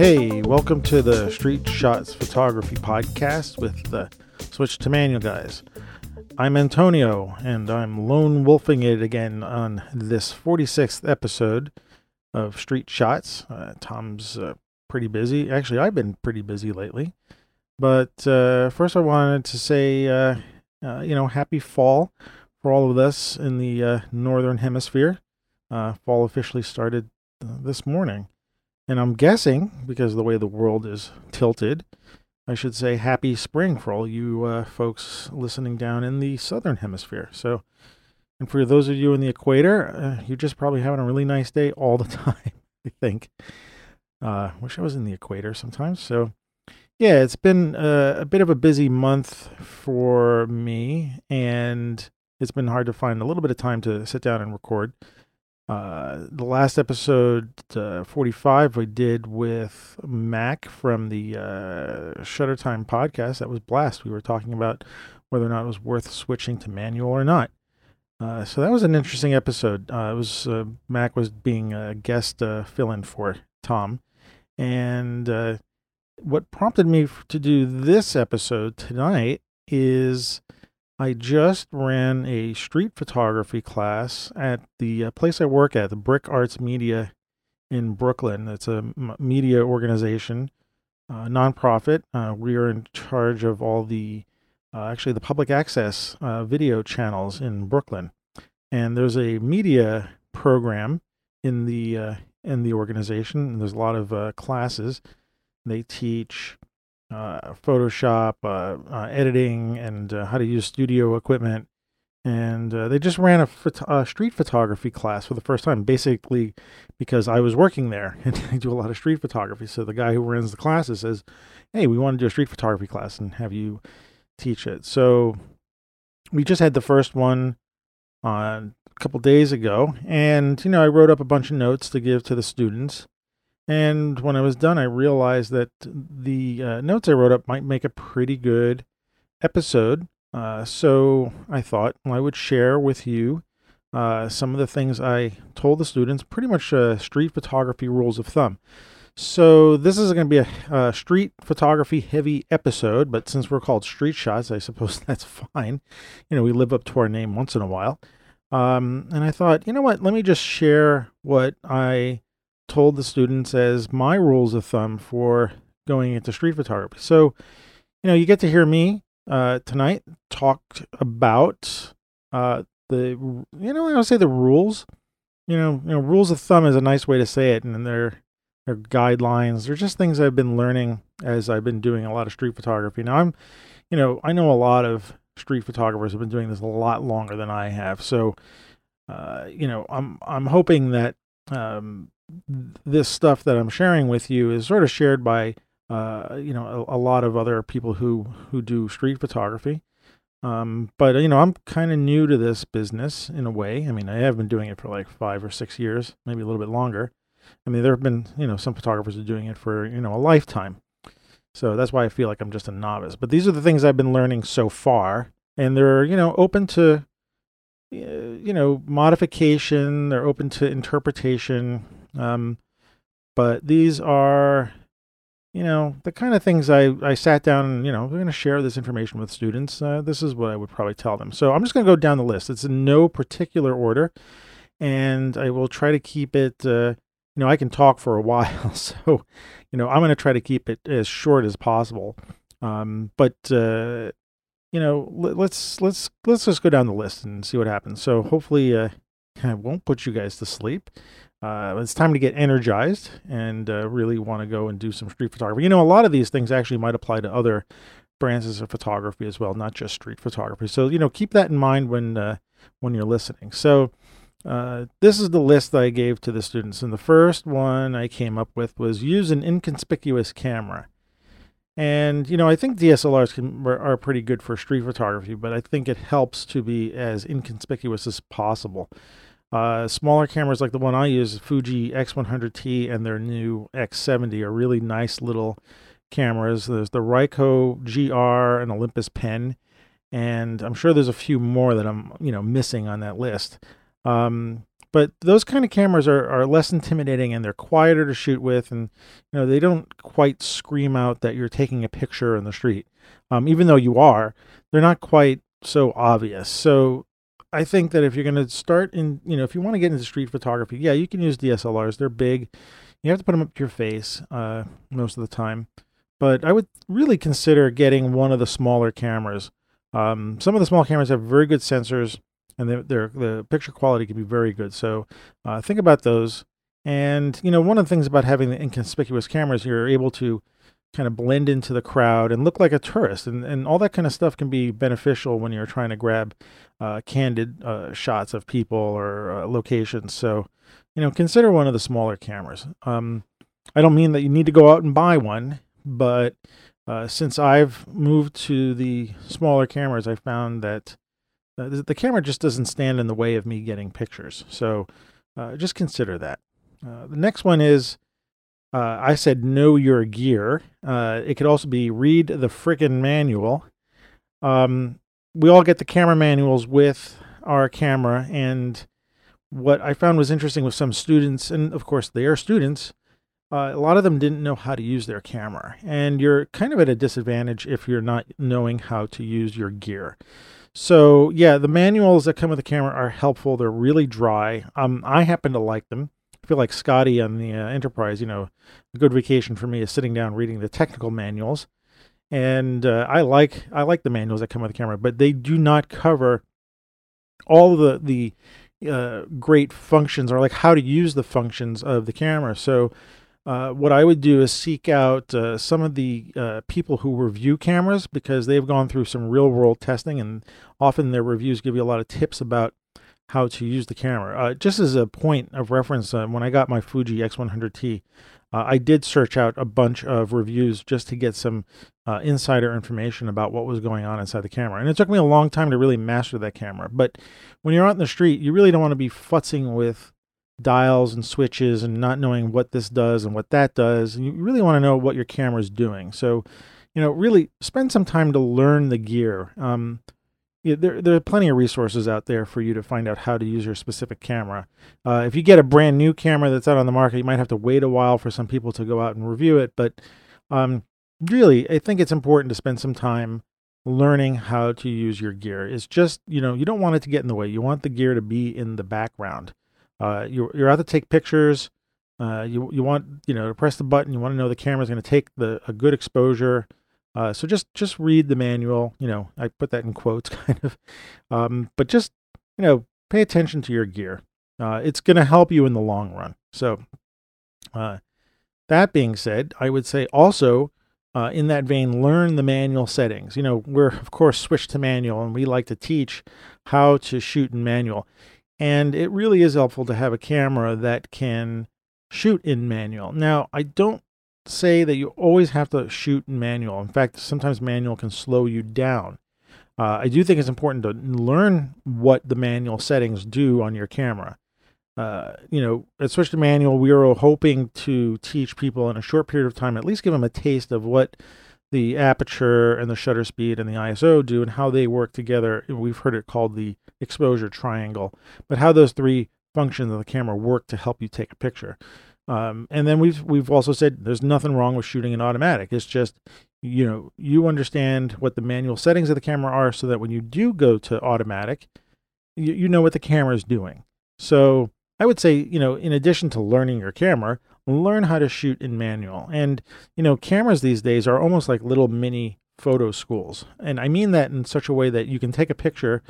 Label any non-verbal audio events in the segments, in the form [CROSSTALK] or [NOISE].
Hey, welcome to the Street Shots Photography Podcast with the Switch to Manual guys. I'm Antonio, and I'm lone wolfing it again on this 46th episode of Street Shots. Uh, Tom's uh, pretty busy. Actually, I've been pretty busy lately. But uh, first, I wanted to say, uh, uh, you know, happy fall for all of us in the uh, northern hemisphere. fall officially started this morning. And I'm guessing, because of the way the world is tilted, I should say happy spring for all you uh, folks listening down in the southern hemisphere. So, and for those of you in the equator, uh, you're just probably having a really nice day all the [LAUGHS] time, I think. Uh, wish I was in the equator sometimes. So, yeah, it's been uh, a bit of a busy month for me, and it's been hard to find a little bit of time to sit down and record. Uh, the last episode, uh, 45, we did with Mac from the uh, Shutter Time podcast. That was blast. We were talking about whether or not it was worth switching to manual or not. Uh, so that was an interesting episode. Uh, it was uh, Mac was being a guest uh, fill-in for Tom, and what prompted me to do this episode tonight is I just ran a street photography class at the uh, place I work at, the BRIC Arts Media in Brooklyn. It's a media organization, uh, nonprofit. Uh, we are in charge of all the, uh, actually, the public access uh, video channels in Brooklyn. And there's a media program in the uh, in the organization. And there's a lot of classes. They teach uh, Photoshop, uh, uh, editing, and uh, how to use studio equipment. And they just ran a, street photography class for the first time, basically because I was working there [LAUGHS] and I do a lot of street photography. So the guy who runs the classes says, Hey, we want to do a street photography class and have you teach it. So we just had the first one on a couple days ago. And, you know, I wrote up a bunch of notes to give to the students. And when I was done, I realized that the uh, notes I wrote up might make a pretty good episode. Uh, so I thought I would share with you uh, some of the things I told the students, pretty much uh, street photography rules of thumb. So this is going to be a, a, street photography heavy episode, but since we're called Street Shots, I suppose [LAUGHS] that's fine. You know, we live up to our name once in a while. Um, and I thought, you know what? Let me just share what I told the students as my rules of thumb for going into street photography. So, you know, you get to hear me uh, tonight talk about uh, the, you know, I don't say the rules. You know, you know, rules of thumb is a nice way to say it, and they're they're guidelines. They're just things I've been learning as I've been doing a lot of street photography. Now I'm, you know, I know a lot of street photographers have been doing this a lot longer than I have. So, uh, you know, I'm I'm hoping that um, this stuff that I'm sharing with you is sort of shared by uh, you know a, a, lot of other people who who do street photography. Um, but you know I'm kind of new to this business in a way. I mean I have been doing it for like five or six years, maybe a little bit longer. I mean there have been you know some photographers are doing it for you know a lifetime. So that's why I feel like I'm just a novice. But these are the things I've been learning so far, and they're you know open to you know modification. They're open to interpretation um, but these are, you know, the kind of things I, I sat down and, you know, we're going to share this information with students. Uh, this is what I would probably tell them. So I'm just going to go down the list. It's in no particular order. And I will try to keep it, uh, you know, I can talk for a [LAUGHS] while. So, you know, I'm going to try to keep it as short as possible. Um, but, uh, you know, let's let's let's just go down the list and see what happens. So hopefully, uh, [LAUGHS] I won't put you guys to sleep uh, it's time to get energized and uh, really want to go and do some street photography. You know, a lot of these things actually might apply to other branches of photography as well, not just street photography. So you know, keep that in mind when uh, when you're listening. So uh, this is the list that I gave to the students, and the first one I came up with was use an inconspicuous camera. And you know, I think DSLRs can, are pretty good for street photography, but I think it helps to be as inconspicuous as possible. Uh, smaller cameras like the one I use, Fuji X100T and their new X70 are really nice little cameras. There's the Ricoh GR and Olympus Pen, and I'm sure there's a few more that I'm you know missing on that list. Um, but those kind of cameras are, are less intimidating and they're quieter to shoot with, and you know they don't quite scream out that you're taking a picture in the street. Um, even though you are, they're not quite so obvious. So I think that if you're going to start in, you know, if you want to get into street photography, yeah, you can use DSLRs. They're big. You have to put them up to your face uh, most of the time. But I would really consider getting one of the smaller cameras. Um, some of the small cameras have very good sensors, and they're, the picture quality can be very good. So uh, think about those. And you know, one of the things about having the inconspicuous cameras, you're able to kind of blend into the crowd and look like a tourist. And, and all that kind of stuff can be beneficial when you're trying to grab uh, candid uh, shots of people or uh, locations. So you know consider one of the smaller cameras. Um, i don't mean that you need to go out and buy one but uh, since i've moved to the smaller cameras i found that uh, the camera just doesn't stand in the way of me getting pictures. So uh, just consider that. The next one is uh, I said know your gear. Uh, it could also be read the frickin' manual. Um, we all get the camera manuals with our camera, and what I found was interesting with some students, and of course they are students. Uh, a lot of them didn't know how to use their camera, and you're kind of at a disadvantage if you're not knowing how to use your gear. So yeah, the manuals that come with the camera are helpful. They're really dry. Um, I happen to like them feel like Scotty on the uh, Enterprise. You know, a good vacation for me is sitting down reading the technical manuals, and uh, I like I like the manuals that come with the camera, but they do not cover all the the uh, great functions or like how to use the functions of the camera. So. Uh, what I would do is seek out uh, some of the uh, people who review cameras because they've gone through some real world testing, and often their reviews give you a lot of tips about how to use the camera. Uh, just as a point of reference, uh, when I got my Fuji X100T, uh, I did search out a bunch of reviews just to get some uh, insider information about what was going on inside the camera. And it took me a long time to really master that camera. But when you're out in the street, you really don't want to be futzing with dials and switches and not knowing what this does and what that does. And you really want to know what your camera is doing. So, you know, really spend some time to learn the gear. Um, yeah, there, there are plenty of resources out there for you to find out how to use your specific camera. Uh, if you get a brand new camera that's out on the market, you might have to wait a while for some people to go out and review it. But um, really, I think it's important to spend some time learning how to use your gear. It's just, you know, you don't want it to get in the way. You want the gear to be in the background. Uh, you're, you're out to take pictures. Uh, you, you want, you know, to press the button. You want to know the camera's going to take the, a good exposure. Uh, so just just read the manual. You know, I put that in quotes, [LAUGHS] kind of, um, but just you know, pay attention to your gear. Uh, it's going to help you in the long run. So, uh, that being said, I would say also uh, in that vein, learn the manual settings. You know, we're of course switched to manual, and we like to teach how to shoot in manual. And it really is helpful to have a camera that can shoot in manual. Now, I don't say that you always have to shoot manual. In fact, sometimes manual can slow you down. Uh, I do think it's important to learn what the manual settings do on your camera. Uh, you know, at Switch to Manual, we are hoping to teach people in a short period of time, at least give them a taste of what the aperture and the shutter speed and the ISO do and how they work together. We've heard it called the exposure triangle, but how those three functions of the camera work to help you take a picture. Um, and then we've we've also said there's nothing wrong with shooting in automatic. It's just you know you understand what the manual settings of the camera are, so that when you do go to automatic, you, you know what the camera is doing. So I would say you know in addition to learning your camera, learn how to shoot in manual. And you know cameras these days are almost like little mini photo schools, and I mean that in such a way that you can take a picture.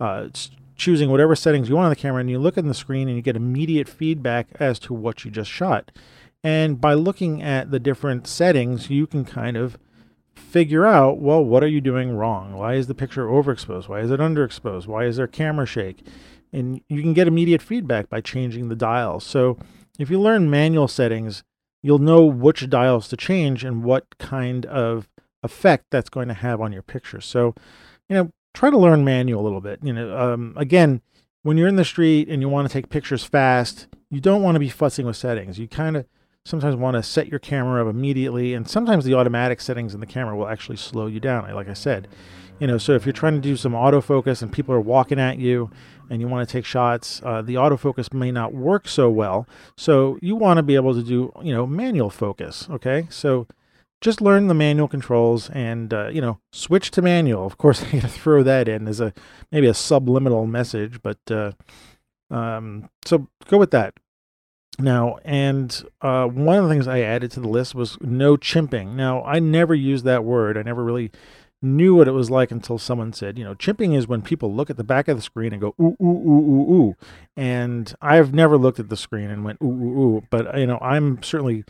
Uh, choosing whatever settings you want on the camera, and you look at the screen and you get immediate feedback as to what you just shot. And by looking at the different settings, you can kind of figure out, well, what are you doing wrong? Why is the picture overexposed? Why is it underexposed? Why is there camera shake? And you can get immediate feedback by changing the dials. So if you learn manual settings, you'll know which dials to change and what kind of effect that's going to have on your picture. So, you know, try to learn manual a little bit. You know, um, again, when you're in the street and you want to take pictures fast, you don't want to be fussing with settings. You kind of sometimes want to set your camera up immediately, and sometimes the automatic settings in the camera will actually slow you down. Like I said, you know, so if you're trying to do some autofocus and people are walking at you and you want to take shots, uh, the autofocus may not work so well. So you want to be able to do, you know, manual focus. Okay, so just learn the manual controls and uh, you know switch to manual. Of course, [LAUGHS] I got to throw that in as a maybe a subliminal message, but uh, um, so go with that. Now, and uh, one of the things I added to the list was no chimping. Now, I never used that word. I never really knew what it was like until someone said, you know, chimping is when people look at the back of the screen and go ooh ooh ooh ooh ooh. And I've never looked at the screen and went ooh ooh ooh, but you know, I'm certainly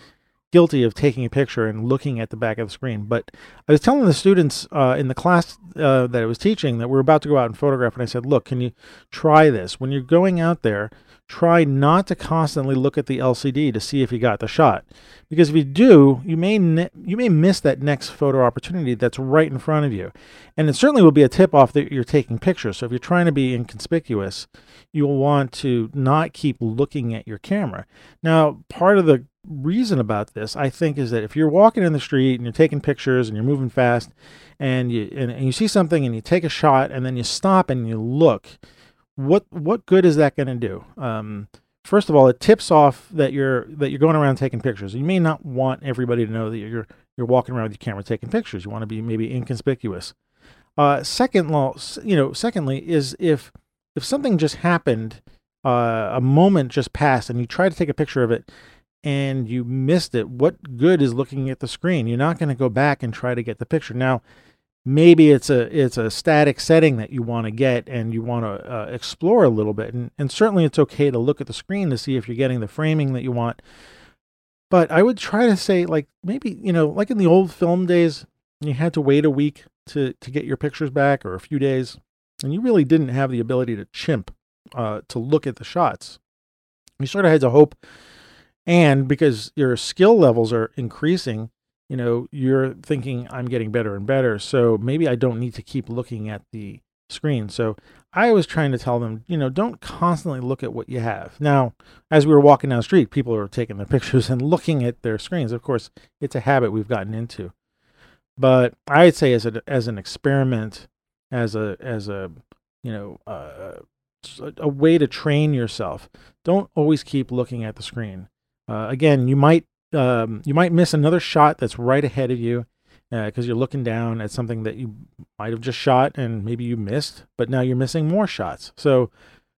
guilty of taking a picture and looking at the back of the screen. But I was telling the students uh, in the class uh, that I was teaching that we are about to go out and photograph, and I said, look, can you try this when you're going out there? try not to constantly look at the LCD to see if you got the shot. Because if you do, you may ne- you may miss that next photo opportunity that's right in front of you. And it certainly will be a tip off that you're taking pictures. So if you're trying to be inconspicuous, you'll want to not keep looking at your camera. Now, part of the reason about this, I think, is that if you're walking in the street and you're taking pictures and you're moving fast and you and, and you see something and you take a shot and then you stop and you look, what what good is that going to do? Um, first of all, it tips off that you're that you're going around taking pictures. You may not want everybody to know that you're you're walking around with your camera taking pictures. You want to be maybe inconspicuous. Uh, second, you know, secondly, is if if something just happened, uh, a moment just passed, and you try to take a picture of it, and you missed it. What good is looking at the screen? You're not going to go back and try to get the picture now maybe it's a it's a static setting that you want to get and you want to uh, explore a little bit and, and certainly it's okay to look at the screen to see if you're getting the framing that you want but i would try to say like maybe you know like in the old film days you had to wait a week to to get your pictures back or a few days and you really didn't have the ability to chimp uh, to look at the shots you sort of had to hope and because your skill levels are increasing you know, you're thinking I'm getting better and better. So maybe I don't need to keep looking at the screen. So I was trying to tell them, you know, don't constantly look at what you have. Now, as we were walking down the street, people were taking their [LAUGHS] pictures and looking at their screens. Of course, it's a habit we've gotten into. But I'd say as a as an experiment, as a as a you know uh, a way to train yourself, don't always keep looking at the screen. Uh, again, you might um, you might miss another shot that's right ahead of you because uh, you're looking down at something that you might have just shot and maybe you missed, but now you're missing more shots. So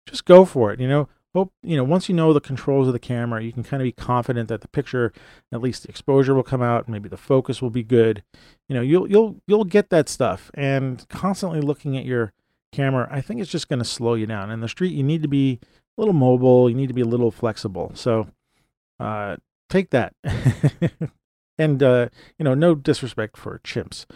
just go for it. You know, hope you know once you know the controls of the camera, you can kind of be confident that the picture, at least the exposure will come out, maybe the focus will be good. You know, you'll you'll you'll get that stuff. And constantly looking at your camera, I think it's just going to slow you down. In the street, you need to be a little mobile. You need to be a little flexible. So. Uh, take that. [LAUGHS] and uh, you know, no disrespect for chimps.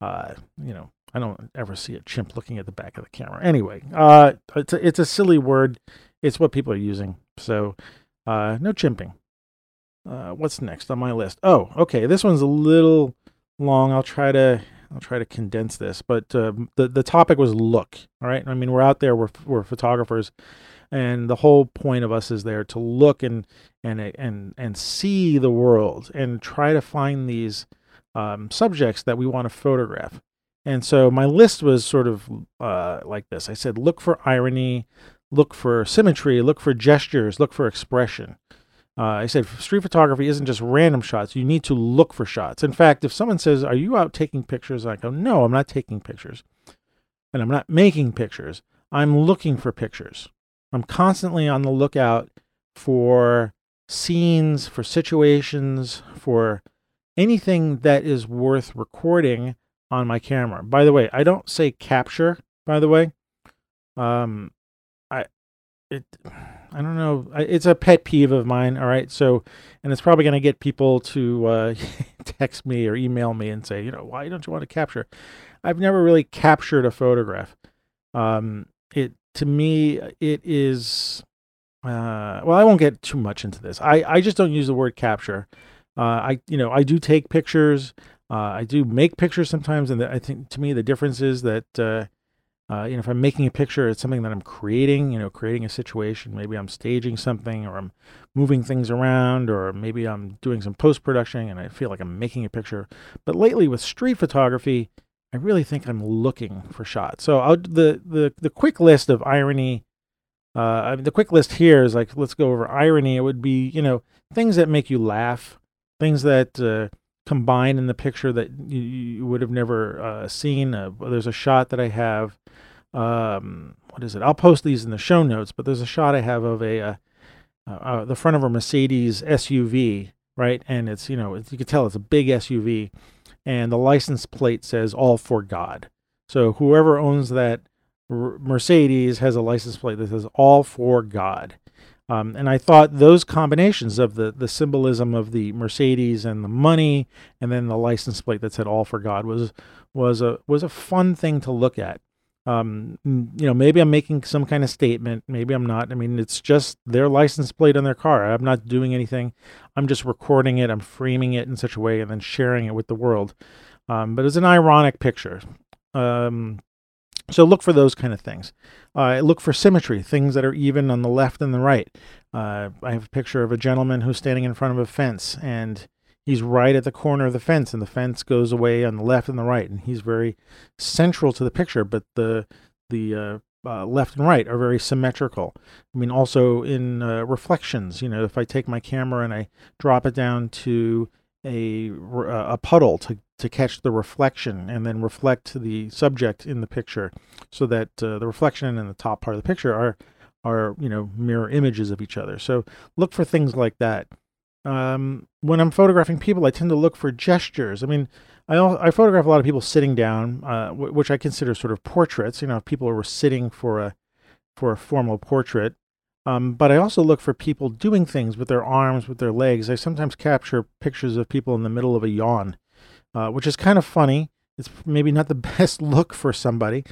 Uh, you know, I don't ever see a chimp looking at the back of the camera. Anyway, uh, it's a, it's a silly word. It's what people are using. So, uh, no chimping. Uh, what's next on my list? Oh, okay. This one's a little long. I'll try to I'll try to condense this. But uh, the the topic was look. All right. I mean, we're out there. We're we're photographers, and the whole point of us is there to look and and and and see the world and try to find these um, subjects that we want to photograph. And so my list was sort of uh, like this. I said, look for irony, look for symmetry, look for gestures, look for expression. Uh, I said street photography isn't just random shots. You need to look for shots. In fact, if someone says, "Are you out taking pictures?" I go, "No, I'm not taking pictures, and I'm not making pictures. I'm looking for pictures." I'm constantly on the lookout for scenes, for situations, for anything that is worth recording on my camera. By the way, I don't say capture, by the way. Um I it I don't know. It's a pet peeve of mine, all right? So, and it's probably going to get people to uh, [LAUGHS] text me or email me and say, you know, why don't you want to capture? I've never really captured a photograph. Um, to me, it is. Uh, well, I won't get too much into this. I, I just don't use the word capture. Uh, I you know I do take pictures. Uh, I do make pictures sometimes, and the, I think to me the difference is that uh, Uh, you know, if I'm making a picture, it's something that I'm creating, you know, creating a situation. Maybe I'm staging something or I'm moving things around or maybe I'm doing some post production and I feel like I'm making a picture. But lately with street photography, I really think I'm looking for shots. So I'll, the, the, the quick list of irony, uh, the quick list here is like, let's go over irony. It would be, you know, things that make you laugh, things that, uh, combine in the picture that you, you would have never uh, seen. Uh, there's a shot that I have. Um, what is it? I'll post these in the show notes. But there's a shot I have of a uh, uh the front of a Mercedes SUV, right? And it's you know it's, you can tell it's a big SUV, and the license plate says "All for God." So whoever owns that Mercedes has a license plate that says "All for God." Um, and I thought those combinations of the, the symbolism of the Mercedes and the money, and then the license plate that said "All for God" was was a was a fun thing to look at. Um, you know, maybe I'm making some kind of statement, maybe I'm not. I mean, it's just their license plate on their car. I'm not doing anything. I'm just recording it. I'm framing it in such a way and then sharing it with the world. Um, but it's an ironic picture. Um, so look for those kind of things. Uh, look for symmetry, things that are even on the left and the right. Uh, I have a picture of a gentleman who's standing in front of a fence, and he's right at the corner of the fence, and the fence goes away on the left and the right, and he's very central to the picture. But the the uh, uh, left and right are very symmetrical. I mean, also in uh, reflections, you know, if I take my camera and I drop it down to a a puddle to to catch the reflection and then reflect the subject in the picture so that uh, the reflection and the top part of the picture are are you know mirror images of each other so look for things like that um, when i'm photographing people i tend to look for gestures i mean i, I photograph a lot of people sitting down uh, w- which i consider sort of portraits you know if people were sitting for a for a formal portrait um, but I also look for people doing things with their arms, with their legs. I sometimes capture pictures of people in the middle of a yawn uh, which is kind of funny. It's maybe not the [LAUGHS] best look for somebody,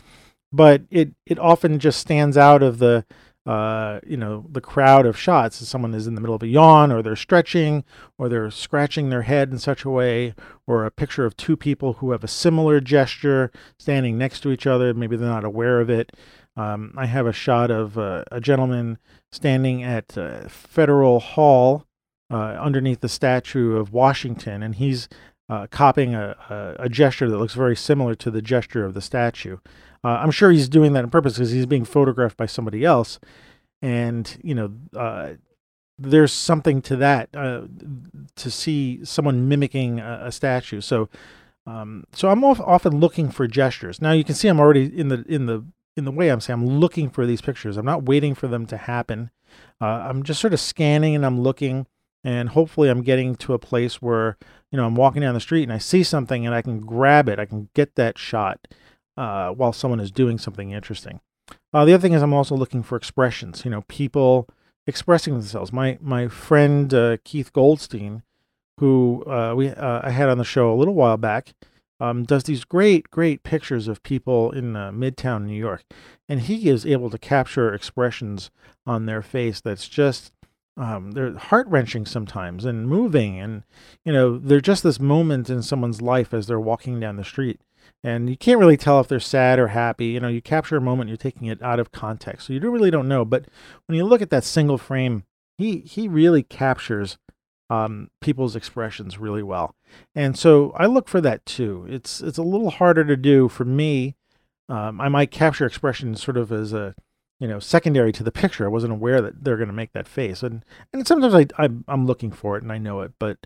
but it it often just stands out of the uh, you know the crowd of shots. Someone is in the middle of a yawn, or they're stretching, or they're scratching their head in such a way, or a picture of two people who have a similar gesture standing next to each other. Maybe they're not aware of it. Um, I have a shot of uh, a gentleman standing at uh, Federal Hall uh, underneath the statue of Washington, and he's uh, copying a, a, a, gesture that looks very similar to the gesture of the statue. Uh, I'm sure he's doing that on purpose because he's being photographed by somebody else, and you know, uh, there's something to that uh, to see someone mimicking a, a statue. So, um, so I'm often looking for gestures. Now you can see I'm already in the in the in the way I'm saying I'm looking for these pictures. I'm not waiting for them to happen. Uh, I'm just sort of scanning and I'm looking and hopefully i'm getting to a place where you know i'm walking down the street and i see something and i can grab it i can get that shot uh, while someone is doing something interesting. Uh, the other thing is i'm also looking for expressions you know people expressing themselves. My my friend uh, keith goldstein who uh, we uh, i had on the show a little while back um, does these great great pictures of people in uh, midtown new york and he is able to capture expressions on their face that's just um, they're heart wrenching sometimes and moving, and you know they're just this moment in someone's life as they're walking down the street, and you can't really tell if they're sad or happy. You know, you capture a moment, you're taking it out of context, so you really don't know. But when you look at that single frame, he he really captures um, people's expressions really well, and so I look for that too. It's it's a little harder to do for me. Um, I might capture expressions sort of as a you know secondary to the picture. I wasn't aware that they're going to make that face, and and sometimes I, I am looking for it and I know it, but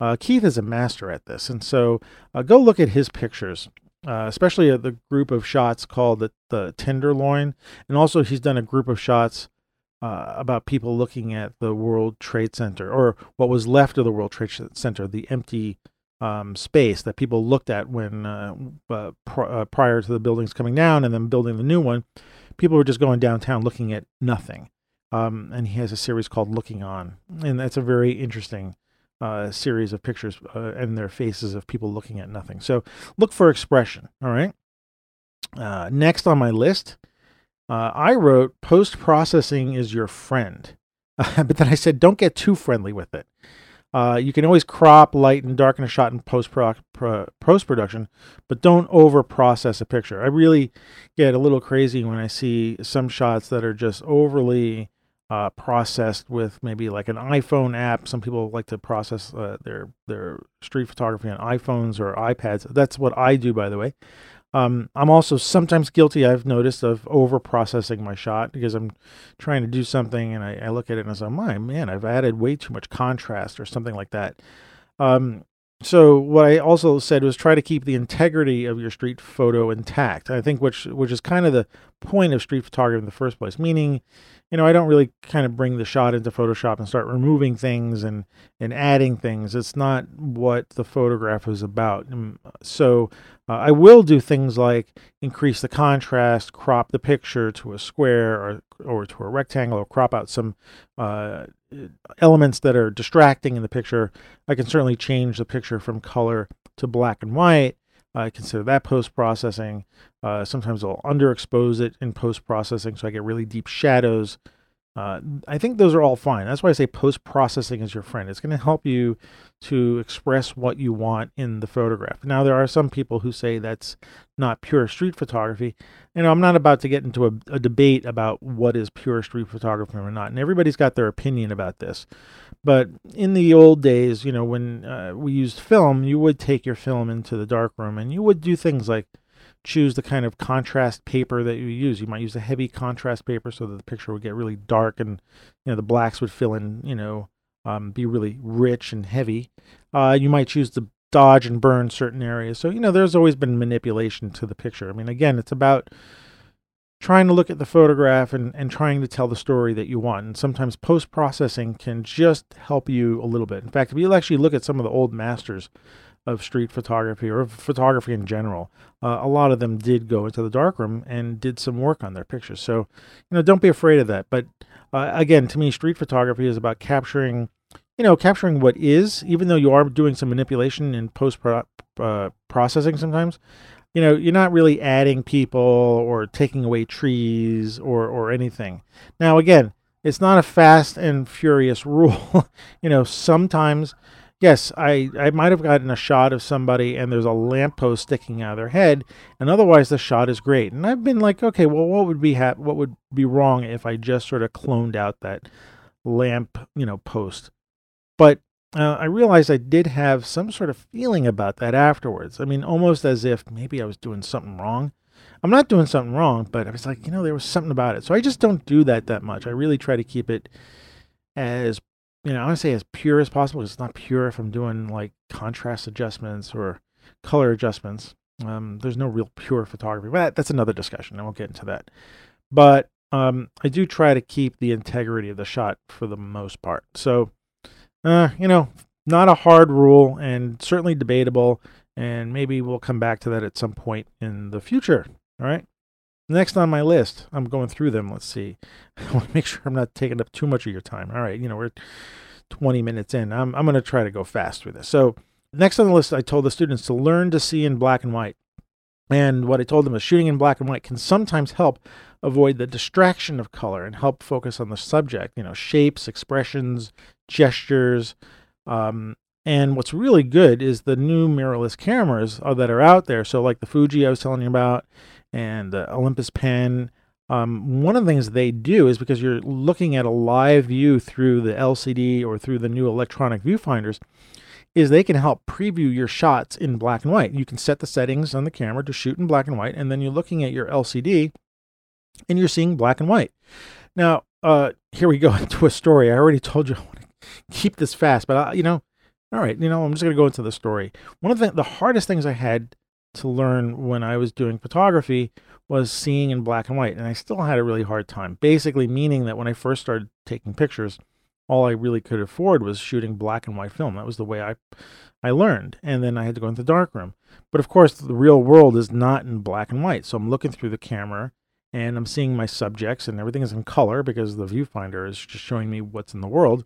uh, Keith is a master at this, and so uh, go look at his pictures. Uh, especially the group of shots called the, the Tenderloin, and also he's done a group of shots uh, about people looking at the World Trade Center or what was left of the World Trade Center, the empty um, space that people looked at when uh, uh, pr- uh, prior to the buildings coming down and then building the new one. People were just going downtown looking at nothing. Um, and he has a series called Looking On, and that's a very interesting uh, series of pictures uh, and their faces of people looking at nothing. So look for expression. All right. Uh, next on my list, uh, I wrote post processing is your friend, [LAUGHS] but then I said don't get too friendly with it. Uh, you can always crop, lighten, darken a shot in post production, but don't over process a picture. I really get a little crazy when I see some shots that are just overly uh, processed with maybe like an iPhone app. Some people like to process uh, their their street photography on iPhones or iPads. That's what I do, by the way. Um, I'm also sometimes guilty, I've noticed, of over processing my shot because I'm trying to do something and I, I, look at it and I say, my man, I've added way too much contrast or something like that. Um, so what I also said was try to keep the integrity of your street photo intact. I think which which is kind of the point of street photography in the first place. Meaning, you know, I don't really kind of bring the shot into Photoshop and start removing things and and adding things. It's not what the photograph is about. Mm, so uh, I will do things like increase the contrast, crop the picture to a square or or to a rectangle, or crop out some uh, elements that are distracting in the picture. I can certainly change the picture from color to black and white. I consider that post processing. Uh, sometimes I'll underexpose it in post processing so I get really deep shadows. Uh, I think those are all fine. That's why I say post processing is your friend. It's going to help you to express what you want in the photograph. Now, there are some people who say that's not pure street photography. You know, I'm not about to get into a, a debate about what is pure street photography or not, and everybody's got their opinion about this. But in the old days, you know, when uh, we used film, you would take your film into the darkroom and you would do things like choose the kind of contrast paper that you use. You might use a heavy contrast paper so that the picture would get really dark and you know the blacks would fill in, you know, um, be really rich and heavy. Uh, you might choose to dodge and burn certain areas. So you know there's always been manipulation to the picture. I mean, again, it's about trying to look at the photograph and, and trying to tell the story that you want. And sometimes post processing can just help you a little bit. In fact, if you actually look at some of the old masters of street photography or photography in general. Uh, a lot of them did go into the darkroom and did some work on their pictures. So, you know, don't be afraid of that. But uh, again, to me, street photography is about capturing, you know, capturing what is, even though you are doing some manipulation in post uh, processing sometimes. You know, you're not really adding people or taking away trees or or anything. Now, again, it's not a fast and furious [LAUGHS] rule. you know, sometimes yes, I, I might have gotten a shot of somebody and there's a lamppost sticking out of their head, and otherwise the shot is great. And I've been like, okay, well, what would be ha- what would be wrong if I just sort of cloned out that lamp, you know, post? But uh, I realized I did have some sort of feeling about that afterwards. I mean, almost as if maybe I was doing something wrong. I'm not doing something wrong, but I was like, you know, there was something about it. So I just don't do that that much. I really try to keep it as you know, I want to say as pure as possible. It's not pure if I'm doing like contrast adjustments or color adjustments. Um, there's no real pure photography, but that's another discussion. I won't get into that. But um, I do try to keep the integrity of the shot for the most part. So, uh, you know, not a hard rule and certainly debatable. And maybe we'll come back to that at some point in the future. All right. Next on my list, I'm going through them. Let's see. [LAUGHS] I want to make sure I'm not taking up too much of your time. All right, you know, we're 20 minutes in. I'm, I'm going to try to go fast with this. So, next on the list, I told the students to learn to see in black and white. And what I told them is shooting in black and white can sometimes help avoid the distraction of color and help focus on the subject, you know, shapes, expressions, gestures. Um, and what's really good is the new mirrorless cameras that are out there. So, like the Fuji I was telling you about, and the Olympus Pen. Um, one of the things they do is because you're looking at a live view through the LCD or through the new electronic viewfinders, is they can help preview your shots in black and white. You can set the settings on the camera to shoot in black and white, and then you're looking at your LCD and you're seeing black and white. Now, uh, here we go [LAUGHS] into a story. I already told you I want to keep this fast, but I, you know, all right, you know, I'm just going to go into the story. One of the, the hardest things I had to learn when I was doing photography was seeing in black and white. And I still had a really hard time. Basically, meaning that when I first started taking pictures, all I really could afford was shooting black and white film. That was the way I I learned. And then I had to go into the darkroom. But of course, the real world is not in black and white. So I'm looking through the camera and I'm seeing my subjects and everything is in color because the viewfinder is just showing me what's in the world.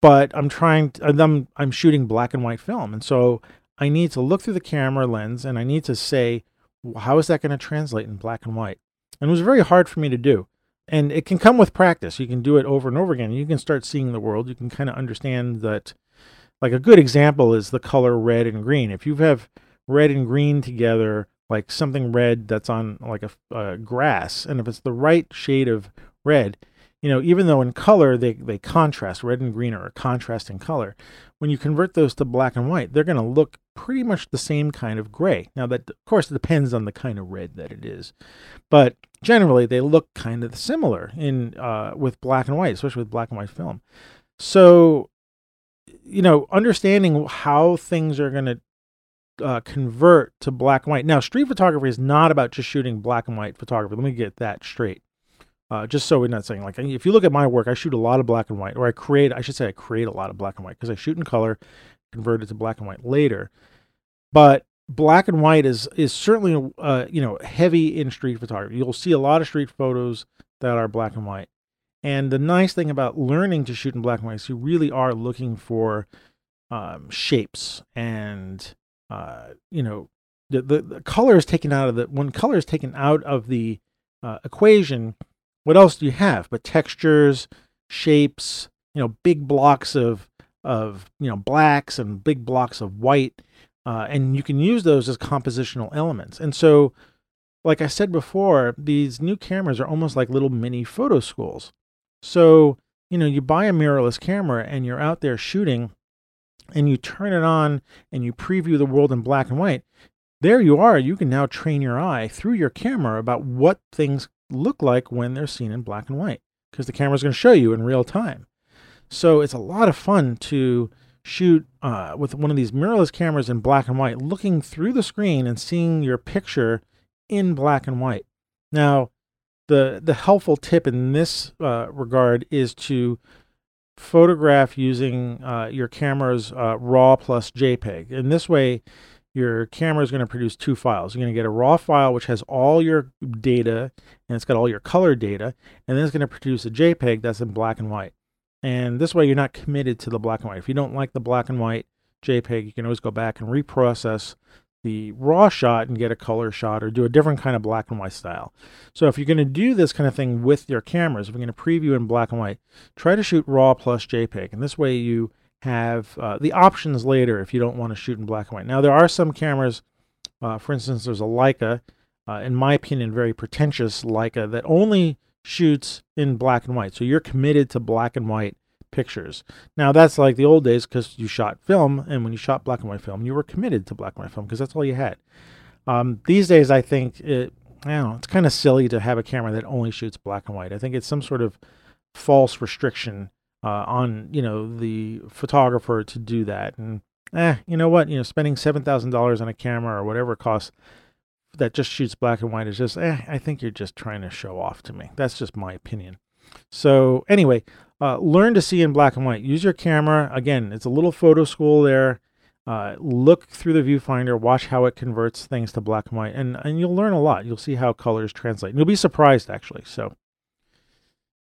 But I'm trying to, I'm I'm shooting black and white film. And so I need to look through the camera lens and I need to say, how is that going to translate in black and white? And it was very hard for me to do. And it can come with practice. You can do it over and over again. You can start seeing the world. You can kind of understand that like a good example is the color red and green. If you have red and green together, like something red that's on like a uh, grass, and if it's the right shade of red, you know, even though in color they, they contrast, red and green are a contrast in color, when you convert those to black and white, they're going to look pretty much the same kind of gray. Now, that of course depends on the kind of red that it is, but generally they look kind of similar in uh, with black and white, especially with black and white film. So, you know, understanding how things are going to uh, convert to black and white. Now, street photography is not about just shooting black and white photography. Let me get that straight. Uh, just so we're not saying like if you look at my work, I shoot a lot of black and white, or I create, I should say, I create a lot of black and white because I shoot in color, convert it to black and white later. But black and white is is certainly uh, you know heavy in street photography. You'll see a lot of street photos that are black and white. And the nice thing about learning to shoot in black and white is you really are looking for um, shapes and uh, you know the, the, the color is taken out of the when color is taken out of the uh, equation what else do you have but textures, shapes, you know, big blocks of of you know blacks and big blocks of white, uh, and you can use those as compositional elements. And so, like I said before, these new cameras are almost like little mini photo schools. So you know, you buy a mirrorless camera and you're out there shooting, and you turn it on and you preview the world in black and white. There you are. You can now train your eye through your camera about what things look like when they're seen in black and white because the camera is going to show you in real time. So it's a lot of fun to shoot uh, with one of these mirrorless cameras in black and white, looking through the screen and seeing your picture in black and white. Now, the the helpful tip in this uh, regard is to photograph using uh, your camera's uh, RAW plus JPEG. In this way, your camera is going to produce two files. You're going to get a raw file which has all your data and it's got all your color data, and then it's going to produce a JPEG that's in black and white. And this way, you're not committed to the black and white. If you don't like the black and white JPEG, you can always go back and reprocess the raw shot and get a color shot or do a different kind of black and white style. So if you're going to do this kind of thing with your cameras, if you're going to preview in black and white, try to shoot raw plus JPEG. And this way you have uh, the options later if you don't want to shoot in black and white. Now, there are some cameras, uh, for instance, there's a Leica, uh, in my opinion, very pretentious Leica that only shoots in black and white. So you're committed to black and white pictures. Now, that's like the old days because you shot film, and when you shot black and white film, you were committed to black and white film because that's all you had. Um, these days, I think it, I don't know, it's kind of silly to have a camera that only shoots black and white. I think it's some sort of false restriction uh, on you know the photographer to do that. And eh, you know what? You know, spending seven thousand dollars on a camera or whatever it costs that just shoots black and white is just eh. I think you're just trying to show off to me. That's just my opinion. So anyway, uh, learn to see in black and white. Use your camera. Again, it's a little photo school there. Uh, look through the viewfinder, watch how it converts things to black and white, and, and you'll learn a lot. You'll see how colors translate. You'll be surprised, actually. So,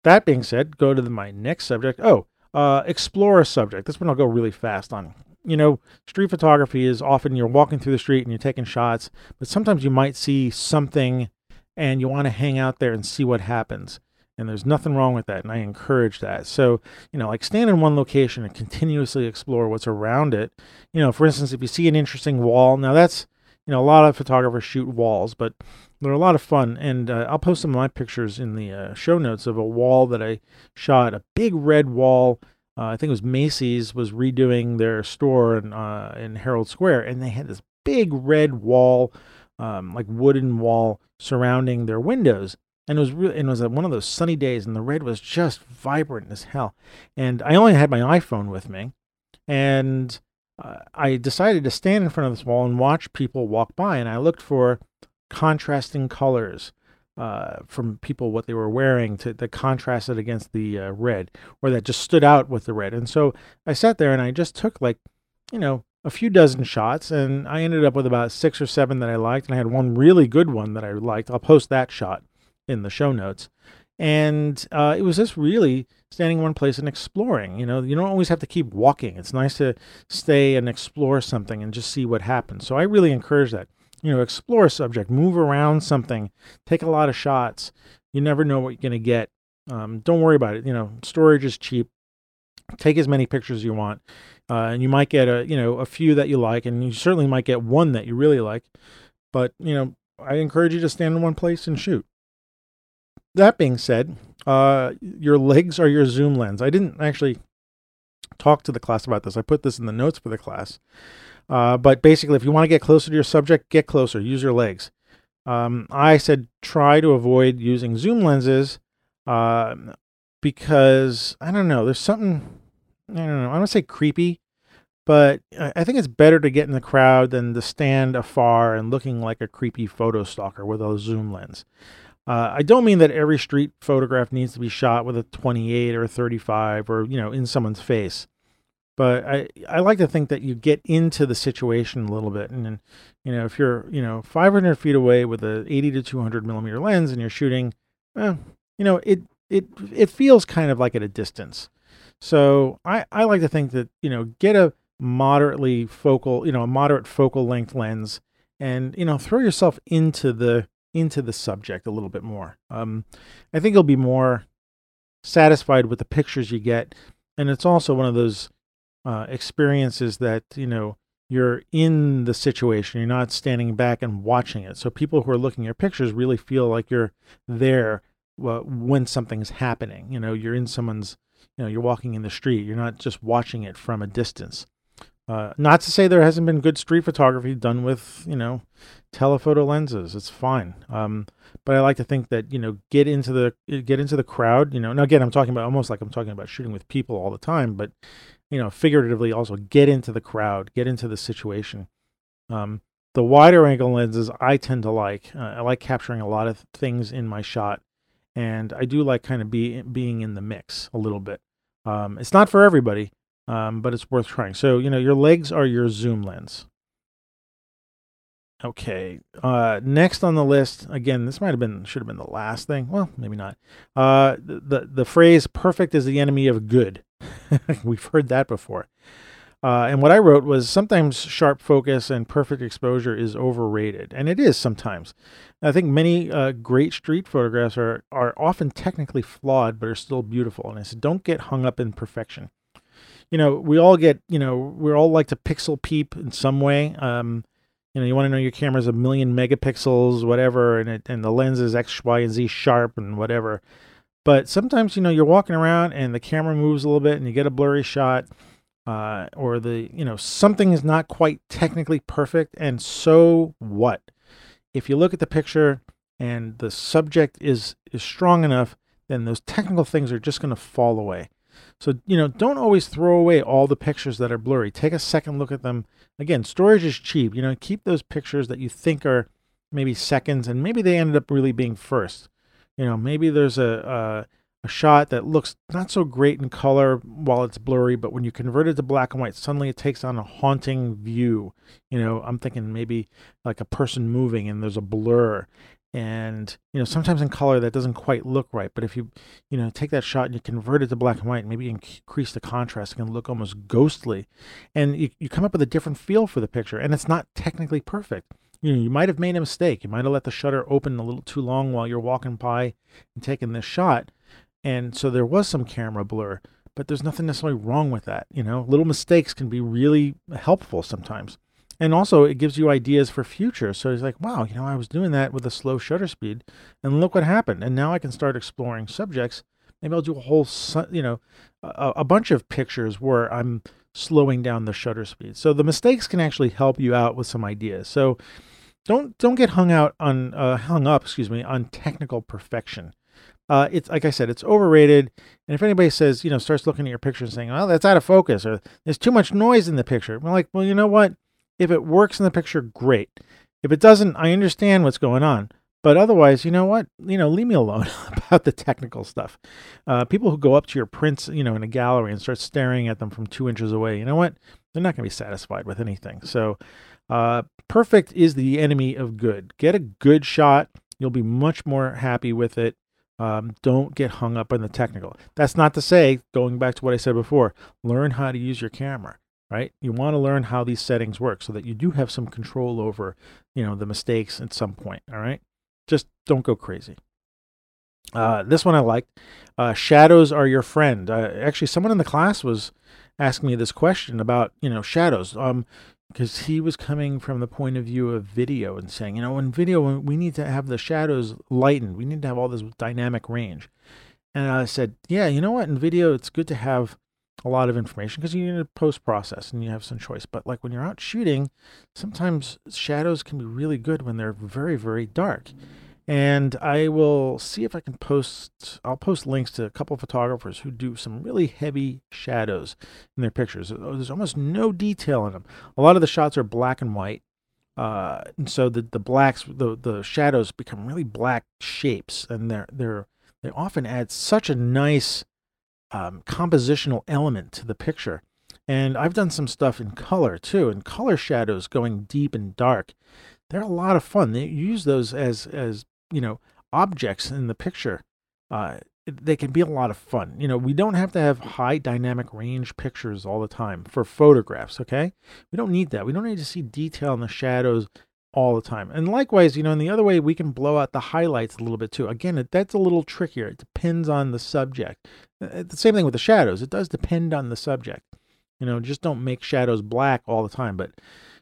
that being said, go to the, my next subject. Oh, uh, explore a subject. This one I'll go really fast on. You know, street photography is often you're walking through the street and you're taking shots, but sometimes you might see something and you want to hang out there and see what happens. And there's nothing wrong with that, and I encourage that. So, you know, like stand in one location and continuously explore what's around it. You know, for instance, if you see an interesting wall, now that's, you know, a lot of photographers shoot walls, but they're a lot of fun, and uh, I'll post some of my pictures in the uh, show notes of a wall that I shot. A big red wall. Uh, I think it was Macy's was redoing their store in uh, in Herald Square, and they had this big red wall, um, like wooden wall surrounding their windows. And it was really, and it was one of those sunny days, and the red was just vibrant as hell. And I only had my iPhone with me, and uh, I decided to stand in front of this wall and watch people walk by. And I looked for contrasting colors uh, from people what they were wearing to that contrasted against the uh, red or that just stood out with the red. And so I sat there and I just took like, you know, a few dozen shots and I ended up with about six or seven that I liked. And I had one really good one that I liked. I'll post that shot in the show notes. And uh, it was just really standing in one place and exploring. You know, you don't always have to keep walking. It's nice to stay and explore something and just see what happens. So I really encourage that you know, explore a subject, move around something, take a lot of shots. You never know what you're going to get. Um, don't worry about it. You know, storage is cheap. take as many pictures as you want. Uh, and you might get a you know a few that you like, and you certainly might get one that you really like. But you know, I encourage you to stand in one place and shoot. That being said, uh, your legs are your zoom lens. I didn't actually talk to the class about this. I put this in the notes for the class. Uh, but basically, if you want to get closer to your subject, get closer. Use your legs. Um, I said try to avoid using zoom lenses uh, because I don't know. There's something I don't know. I don't say creepy, but I think it's better to get in the crowd than to stand afar and looking like a creepy photo stalker with a zoom lens. Uh, I don't mean that every street photograph needs to be shot with a 28 or a 35 or you know in someone's face, but I I like to think that you get into the situation a little bit, and, and you know if you're you know 500 feet away with a 80 to 200 millimeter lens and you're shooting, you know it it it feels kind of like at a distance. So I I like to think that you know get a moderately focal you know a moderate focal length lens and you know throw yourself into the into the subject a little bit more. Um, I think you'll be more satisfied with the pictures you get, and it's also one of those uh, experiences that you know you're in the situation. You're not standing back and watching it. So people who are looking at pictures really feel like you're there uh, when something's happening. You know, you're in someone's. You know, you're walking in the street. You're not just watching it from a distance. Uh, not to say there hasn't been good street photography done with, you know, telephoto lenses. It's fine. Um, but I like to think that you know, get into the get into the crowd. You know, now again, I'm talking about almost like I'm talking about shooting with people all the time, but you know, figuratively also get into the crowd, get into the situation. Um, the wider angle lenses I tend to like. Uh, I like capturing a lot of things in my shot, and I do like kind of be being in the mix a little bit. Um, it's not for everybody, um, but it's worth trying. So, you know, your legs are your zoom lens. Okay. Uh, next on the list, again, this might have been should have been the last thing. Well, maybe not. Uh, the, the the phrase "perfect is the enemy of good." [LAUGHS] We've heard that before. Uh, and what I wrote was sometimes sharp focus and perfect exposure is overrated, and it is sometimes. I think many uh, great street photographs are are often technically flawed, but are still beautiful. And I said, don't get hung up in perfection you know, we all get, you know, we all like to pixel peep in some way. Um, you know, you want to know your camera's a million megapixels, whatever, and it, and the lens is X, Y, and Z sharp and whatever. But sometimes, you know, you're walking around and the camera moves a little bit and you get a blurry shot, uh, or the, you know, something is not quite technically perfect. And so what? If you look at the picture and the subject is is strong enough, then those technical things are just going to fall away. So, you know, don't always throw away all the pictures that are blurry. Take a second look at them. Again, storage is cheap. You know, keep those pictures that you think are maybe seconds and maybe they ended up really being first. You know, maybe there's a, a, a shot that looks not so great in color while it's blurry, but when you convert it to black and white, suddenly it takes on a haunting view. You know, I'm thinking maybe like a person moving and there's a blur. And you know sometimes in color that doesn't quite look right but if you you know take that shot and you convert it to black and white maybe increase the contrast it can look almost ghostly. And you, you come up with a different feel for the picture and it's not technically perfect you know you might have made a mistake you might have let the shutter open a little too long while you're walking by and taking this shot and so there was some camera blur but there's nothing necessarily wrong with that you know little mistakes can be really helpful sometimes and also it gives you ideas for future. So it's like, wow, you know, I was doing that with a slow shutter speed, and look what happened. And now I can start exploring subjects. Maybe I'll do a whole, you know, a, a bunch of pictures where I'm slowing down the shutter speed. So the mistakes can actually help you out with some ideas. So don't don't get hung out on uh, hung up, excuse me, on technical perfection. Uh, it's like I said, it's overrated. And if anybody says, you know, starts looking at your picture and saying, "Well, that's out of focus," or "There's too much noise in the picture," I'm like, well, you know what? If it works in the picture, great. If it doesn't, I understand what's going on. But otherwise, you know what? You know, leave me alone [LAUGHS] about the technical stuff. Uh, people who go up to your prints, you know, in a gallery and start staring at them from two inches away, you know what? They're not going to be satisfied with anything. So, uh, perfect is the enemy of good. Get a good shot. You'll be much more happy with it. Um, don't get hung up on the technical. That's not to say, going back to what I said before, learn how to use your camera right? You want to learn how these settings work so that you do have some control over, you know, the mistakes at some point, all right? Just don't go crazy. Uh, this one I liked. Uh, shadows are your friend. Uh, actually, someone in the class was asking me this question about you know shadows. Um, because he was coming from the point of view of video and saying, you know, in video we need to have the shadows lightened. We need to have all this dynamic range. And I said, yeah, you know what? In video, it's good to have a lot of information because you need to post process and you have some choice. But like when you're out shooting, sometimes shadows can be really good when they're very, very dark. And I will see if I can post, I'll post links to a couple photographers who do some really heavy shadows in their pictures. Uh, there's almost no detail in them. A lot of the shots are black and white. Uh, and so the, the blacks, the, the shadows become really black shapes and they're, they're, they often add such a nice um, compositional element to the picture. And I've done some stuff in color too, and color shadows going deep and dark. They're a lot of fun. They use those as as you know objects in the picture. Uh, they can be a lot of fun. You know, we don't have to have high dynamic range pictures all the time for photographs. Okay, we don't need that. We don't need to see detail in the shadows all the time. And likewise, you know, in the other way, we can blow out the highlights a little bit too. Again, that's a little trickier. It depends on the subject. Uh, the same thing with the shadows. It does depend on the subject. You know, just don't make shadows black all the time. But,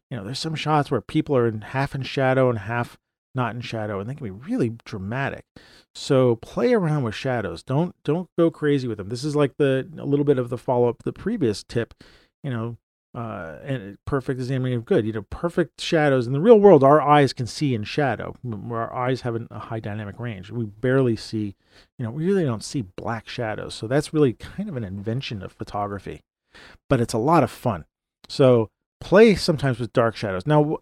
you know, there's some shots where people are in half in shadow and half not in shadow, and they can be really dramatic. So play around with shadows. Don't don't go crazy with them. This is like the a little bit of the follow up the previous tip. You know, uh, and perfect is the enemy of good. You know, perfect shadows in the real world, our eyes can see in shadow. Our eyes have a high dynamic range, we barely see. You know, we really don't see black shadows. So that's really kind of an invention of photography, but it's a lot of fun. So play sometimes with dark shadows. Now,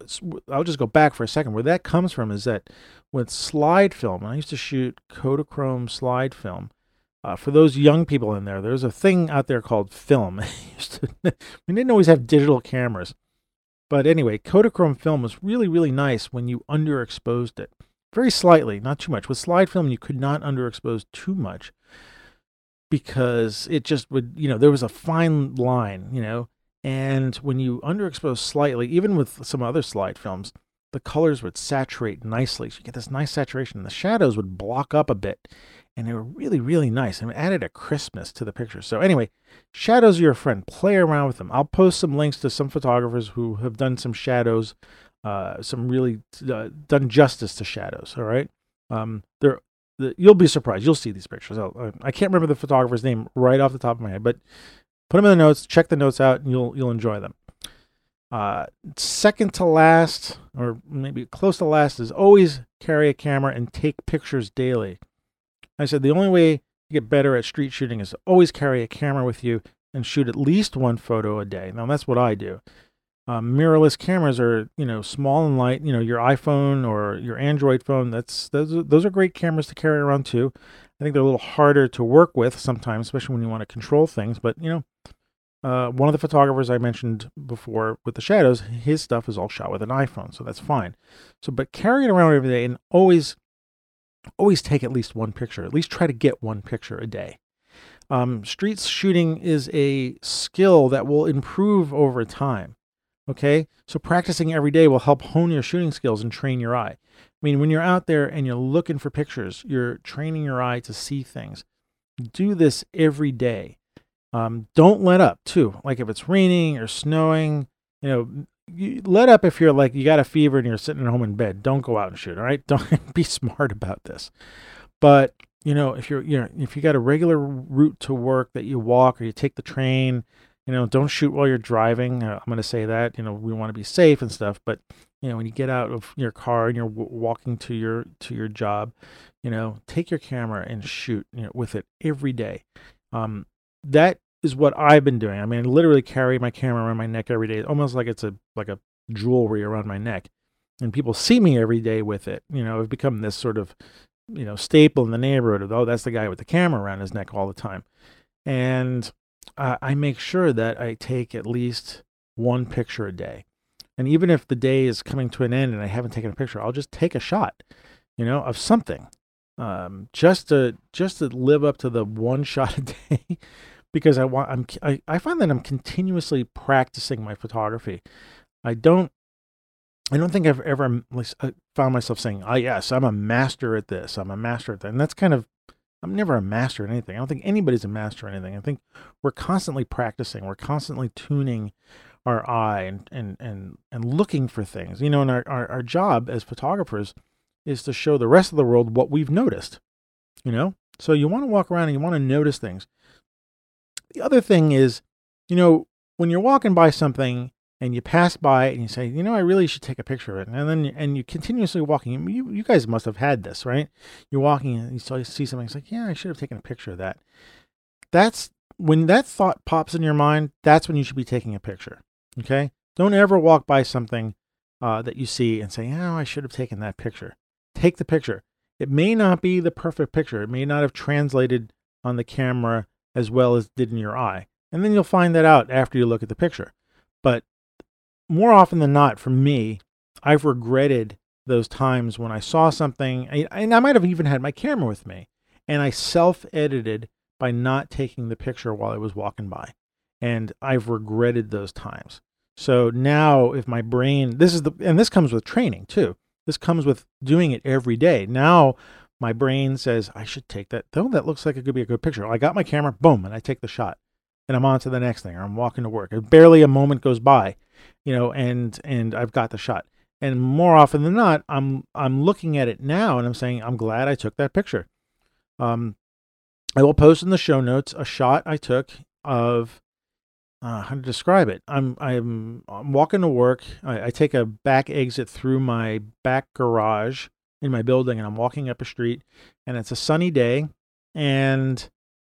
I'll just go back for a second. Where that comes from is that with slide film, I used to shoot Kodachrome slide film uh, for those young people in there, there's a thing out there called film. [LAUGHS] we [LAUGHS] didn't always have digital cameras. But anyway, Kodachrome film was really, really nice when you underexposed it. Very slightly, not too much. With slide film, you could not underexpose too much because it just would, you know, there was a fine line, you know. And when you underexpose slightly, even with some other slide films, the colors would saturate nicely. So you get this nice saturation. The shadows would block up a bit and they were really, really nice and added a crispness to the picture. So anyway, shadows are your friend. Play around with them. I'll post some links to some photographers who have done some shadows, uh, some really uh, done justice to shadows. All right, um, they're the, you'll be surprised. You'll see these pictures. I'll, I can't remember the photographer's name right off the top of my head, but put them in the notes. Check the notes out, and you'll you'll enjoy them. Uh, second to last, or maybe close to last, is always carry a camera and take pictures daily. I said the only way to get better at street shooting is to always carry a camera with you and shoot at least one photo a day. Now that's what I do. Um, mirrorless cameras are you know small and light. You know your iPhone or your Android phone. That's those are, those are great cameras to carry around too. I think they're a little harder to work with sometimes, especially when you want to control things. But you know, uh, one of the photographers I mentioned before with the shadows, his stuff is all shot with an iPhone, so that's fine. So, but carry it around every day and always always take at least one picture. At least try to get one picture a day. Um, street shooting is a skill that will improve over time. Okay, so practicing every day will help hone your shooting skills and train your eye. I mean, when you're out there and you're looking for pictures, you're training your eye to see things. Do this every day. Um, don't let up, too. Like if it's raining or snowing, you know, you let up if you're like you got a fever and you're sitting at home in bed. Don't go out and shoot. All right, [LAUGHS] don't be smart about this. But you know, if you're you know if you got a regular route to work that you walk or you take the train, you know, don't shoot while you're driving. Uh, I'm going to say that. You know, we want to be safe and stuff. But you know, when you get out of your car and you're w- walking to your to your job, you know, take your camera and shoot you know, with it every day. Um, that is what I've been doing. I mean, I literally carry my camera around my neck every day, almost like it's a like a jewelry around my neck. And people see me every day with it. You know, I've become this sort of, you know, staple in the neighborhood of, oh, that's the guy with the camera around his neck all the time. And uh, I make sure that I take at least one picture a day. And even if the day is coming to an end and I haven't taken a picture, I'll just take a shot, you know, of something. Um, just to just to live up to the one [LAUGHS] shot a day because I want I'm I, I find that I'm continuously practicing my photography. I don't I don't think I've ever uh, found myself saying, "Ah, yes, I'm a master at this. I'm a master at that." And that's kind of I'm never a master at anything. I don't think anybody's a master at anything. I think we're constantly practicing. We're constantly tuning our eye and and and, and looking for things. You know, and our, our, our job as photographers is to show the rest of the world what we've noticed. You know? So you want to walk around and you want to notice things. The other thing is, you know, when you're walking by something and you pass by and you say, you know, I really should take a picture of it. And then, and you continuously walking, you, you guys must have had this, right? You're walking and you see something, it's like, yeah, I should have taken a picture of that. That's when that thought pops in your mind, that's when you should be taking a picture. Okay. Don't ever walk by something uh, that you see and say, oh, I should have taken that picture. Take the picture. It may not be the perfect picture. It may not have translated on the camera as well as did in your eye. And then you'll find that out after you look at the picture. But more often than not, for me, I've regretted those times when I saw something, and I might have even had my camera with me, and I self edited by not taking the picture while I was walking by. And I've regretted those times. So now, if my brain, this is the, and this comes with training too. This comes with doing it every day. Now, my brain says, I should take that. Though that looks like it could be a good picture. I got my camera, boom, and I take the shot. And I'm on to the next thing, or I'm walking to work. And Barely a moment goes by, you know, and and I've got the shot. And more often than not, I'm I'm looking at it now and I'm saying, I'm glad I took that picture. Um, I will post in the show notes a shot I took of uh, how to describe it. I'm I'm I'm walking to work. I, I take a back exit through my back garage in my building, and I'm walking up a street, and it's a sunny day, and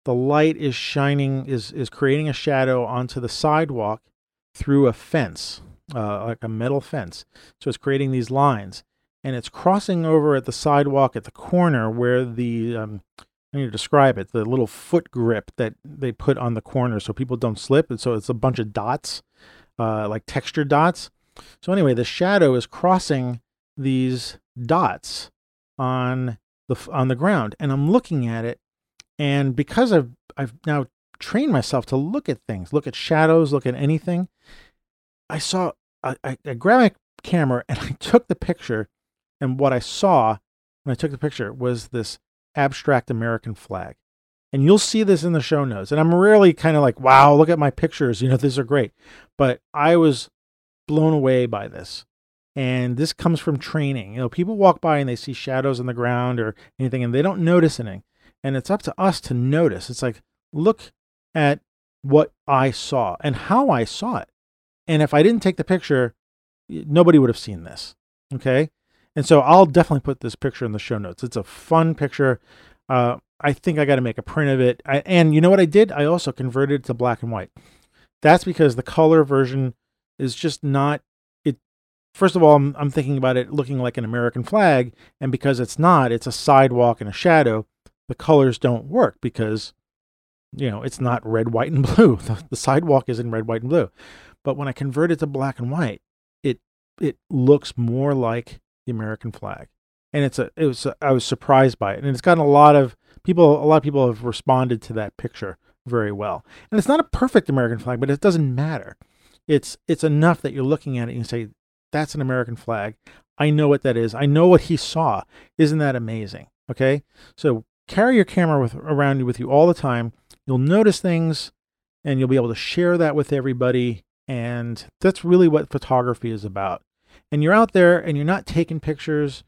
the light is shining is is creating a shadow onto the sidewalk through a fence, uh, like a metal fence. So it's creating these lines, and it's crossing over at the sidewalk at the corner where the um, I need to describe it. The little foot grip that they put on the corner so people don't slip, and so it's a bunch of dots, uh, like texture dots. So anyway, the shadow is crossing these dots on the on the ground, and I'm looking at it, and because I've I've now trained myself to look at things, look at shadows, look at anything. I saw I, I, I grabbed my camera and I [LAUGHS] took the picture, and what I saw when I took the picture was this abstract American flag. And you'll see this in the show notes. And I'm really kind of like, wow, look at my pictures. You know, these are great. But I was blown away by this. And this comes from training. You know, people walk by and they see shadows on the ground or anything and they don't notice anything. And it's up to us to notice. It's like, look at what I saw and how I saw it. And if I didn't take the picture, nobody would have seen this. Okay. And so I'll definitely put this picture in the show notes. It's a fun picture. Uh, I think I got to make a print of it. I, and you know what I did? I also converted it to black and white. That's because the color version is just not. First of all, I'm, I'm thinking about it looking like an American flag, and because it's not, it's a sidewalk and a shadow. The colors don't work because you know it's not red, white, and [LAUGHS] blue. The, the sidewalk is in red, white, and blue. But when I convert it to black and white, it it looks more like the American flag. And it's a it was a, I was surprised by it. And it's gotten a lot of people a lot of people have responded to that picture very well. And it's not a perfect American flag, but it doesn't matter. It's it's enough that you're looking at it and you say that's an American flag. I know what that is. I know what he saw. Isn't that amazing? Okay? So carry your camera with around you with you all the time. You'll notice things and you'll be able to share that with everybody and that's really what photography is about and you're out there and you're not taking pictures,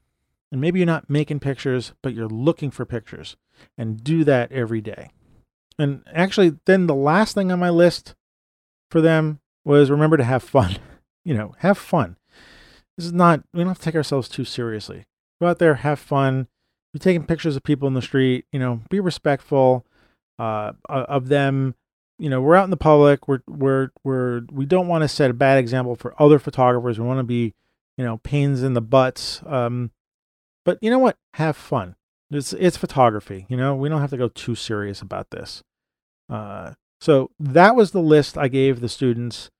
and maybe you're not making pictures, but you're looking for pictures, and do that every day. And actually, then the last thing on my list for them was remember to have fun. [LAUGHS] You know, have fun. This is not, we don't have to take ourselves too seriously. Go out there, have fun. Be taking pictures of people in the street, you know, be respectful uh, of them. You know, we're out in the public. We're, we're, we're, we don't want to set a bad example for other photographers. We want to be you know, pains in the butts. Um, but you know what? Have fun. It's it's photography. You know, we don't have to go too serious about this. Uh, so that was the list I gave the students.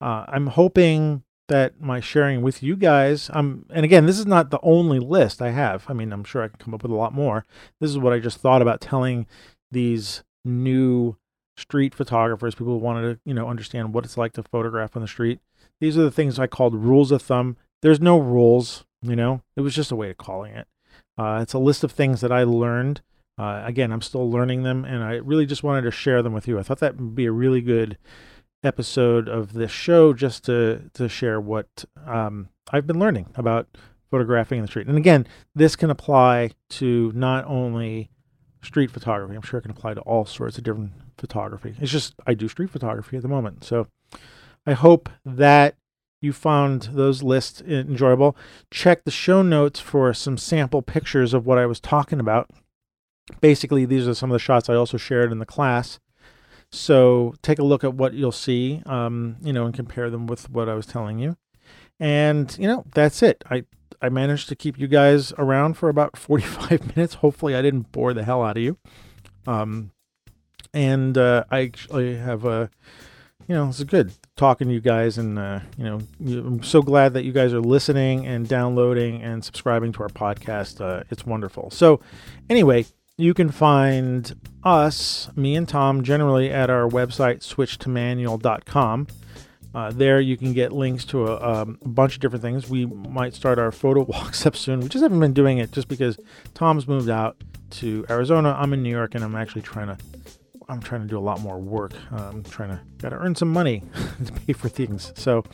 Uh, I'm hoping that my sharing with you guys, um, and again, this is not the only list I have. I mean, I'm sure I can come up with a lot more. This is what I just thought about telling these new street photographers, people who wanted to, you know, understand what it's like to photograph on the street. These are the things I called rules of thumb there's no rules, you know. It was just a way of calling it. Uh, it's a list of things that I learned Uh, again, I'm still learning them, and I really just wanted to share them with you. I thought that would be a really good episode of this show just to to share what um, I've been learning about photographing in the street. And again, this can apply to not only street photography. I'm sure it can apply to all sorts of different photography. It's just I do street photography at the moment. So I hope that you found those lists enjoyable. Check the show notes for some sample pictures of what I was talking about. Basically, these are some of the shots I also shared in the class. So take a look at what you'll see, um, you know, and compare them with what I was telling you. And you know, that's it. I I managed to keep you guys around for about [LAUGHS] 45 minutes. Hopefully, I didn't bore the hell out of you. Um, and uh, I actually have a, you know, it's good talking to you guys, and uh, you know, I'm so glad that you guys are listening and downloading and subscribing to our podcast. Uh, it's wonderful. So, anyway, you can find us, me and Tom, generally at our website, switchtomanual.com. Uh, there you can get links to a, um, a, bunch of different things. We might start our photo [LAUGHS] walks up soon. We just haven't been doing it just because Tom's moved out to Arizona. I'm in New York, and I'm actually trying to. I'm trying to do a lot more work. I'm trying to got to earn some money [LAUGHS] to pay for things. So,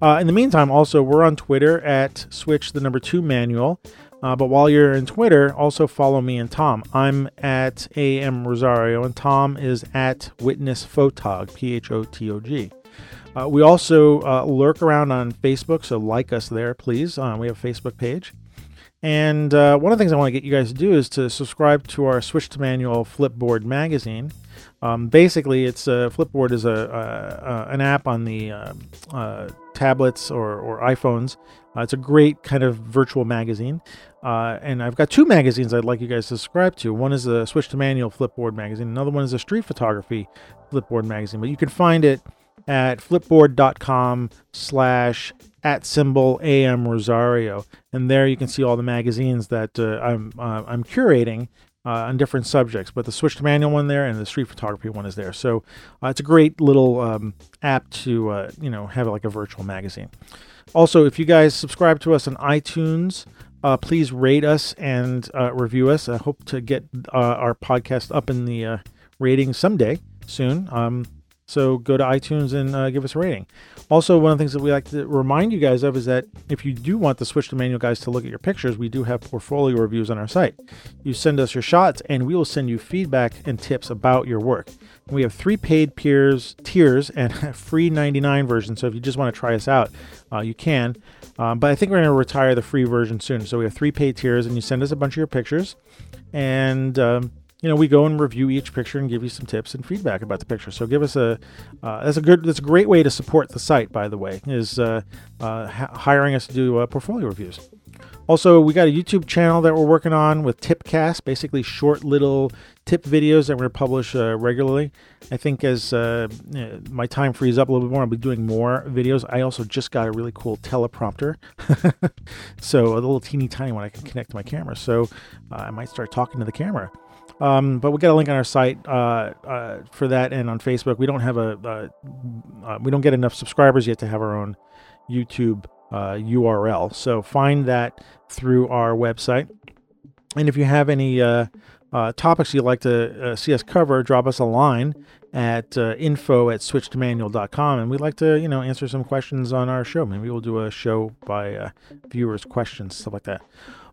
uh, in the meantime, also we're on Twitter at switch the number two manual. Uh, but while you're in Twitter, also follow me and Tom. I'm at AM Rosario, and Tom is at Witness Photog, P H O T O G. Uh, we also uh, lurk around on Facebook, so like us there, please. Uh, we have a Facebook page. And uh, one of the things I want to get you guys to do is to subscribe to our Switch to Manual Flipboard magazine. Um, basically, it's a Flipboard is a, a, a an app on the uh, uh, tablets or, or iPhones. It's a great kind of virtual magazine. and I've got two magazines I'd like you guys to subscribe to. One is a Switch to Manual Flipboard magazine. Another one is a Street Photography Flipboard magazine. But you can find it at flipboard.com slash at symbol am rosario and there you can see all the magazines that uh, i'm uh, i'm curating uh, on different subjects but the switch to manual one there and the street photography one is there so uh, it's a great little um, app to uh, you know have like a virtual magazine also if you guys subscribe to us on itunes uh, please rate us and review us. I hope to get our podcast up in the ratings someday soon. Um, so go to iTunes and uh, give us a rating. Also, one of the things that we like to remind you guys of is that if you do want the Switch to Manual guys to look at your pictures, we do have portfolio reviews on our site. You send us your shots, and we will send you feedback and tips about your work. We have three paid peers tiers and [LAUGHS] a free 99 version. So if you just want to try us out, uh, you can. Um, but I think we're going to retire the free version soon. So we have three paid tiers, and you send us a bunch of your pictures, and um, you know, we go and review each picture and give you some tips and feedback about the picture. So give us a uh, that's a good that's a great way to support the site. By the way, is uh, uh, hiring us to do uh, portfolio reviews. Also, we got a YouTube channel that we're working on with Tipcast, basically short little tip videos that we're going to publish uh, regularly. I think as uh, my time frees up a little bit more, I'll be doing more videos. I also just got a really cool teleprompter, [LAUGHS] so a little teeny tiny one I can connect to my camera. So I might start talking to the camera. Um, but we get a link on our site uh, uh, for that, and on Facebook. We don't have a, uh, we don't get enough subscribers yet to have our own YouTube URL. Uh, so find that through our website. And if you have any uh, uh, topics you'd like to see us cover, drop us a line at info at switchtomanual.com, and we'd like to you know answer some questions on our show. Maybe we'll do a show by viewers' questions, stuff like that.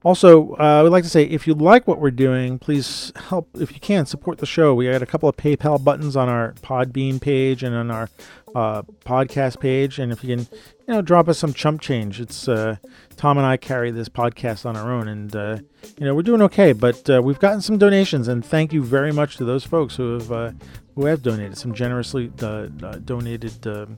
Also, uh, would like to say if you like what we're doing, please help, if you can, support the show. We got a couple of PayPal buttons on our Podbean page and on our uh, podcast page. And if you can, you know, drop us some chump change. It's uh, Tom and I carry this podcast on our own, and uh, you know we're doing okay. But uh, we've gotten some donations, and thank you very much to those folks who have uh, who have donated some generously donated um,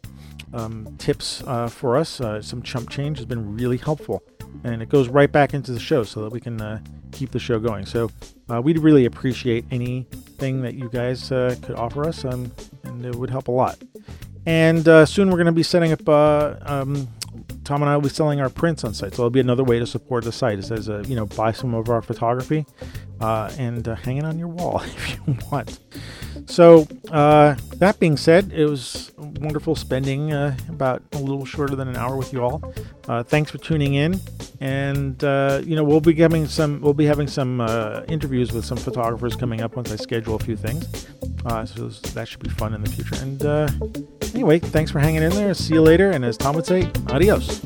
um, tips for us. some chump change has been really helpful and it goes right back into the show so that we can uh, keep the show going. So uh, we'd really appreciate anything that you guys uh, could offer us, um, and it would help a lot. And uh, soon we're going to be setting up. Uh, um, Tom and I will be selling our prints on site, so it'll be another way to support the site. It says, uh, you know, buy some of our photography and hang it on your wall [LAUGHS] if you want. So, uh, that being said, it was wonderful spending uh, about a little shorter than an hour with you all. Uh, thanks for tuning in, and uh, you know we'll be having some we'll be having some uh, interviews with some photographers coming up once I schedule a few things. Uh, so that should be fun in the future. And anyway, thanks for hanging in there. See you later, and as Tom would say, adios.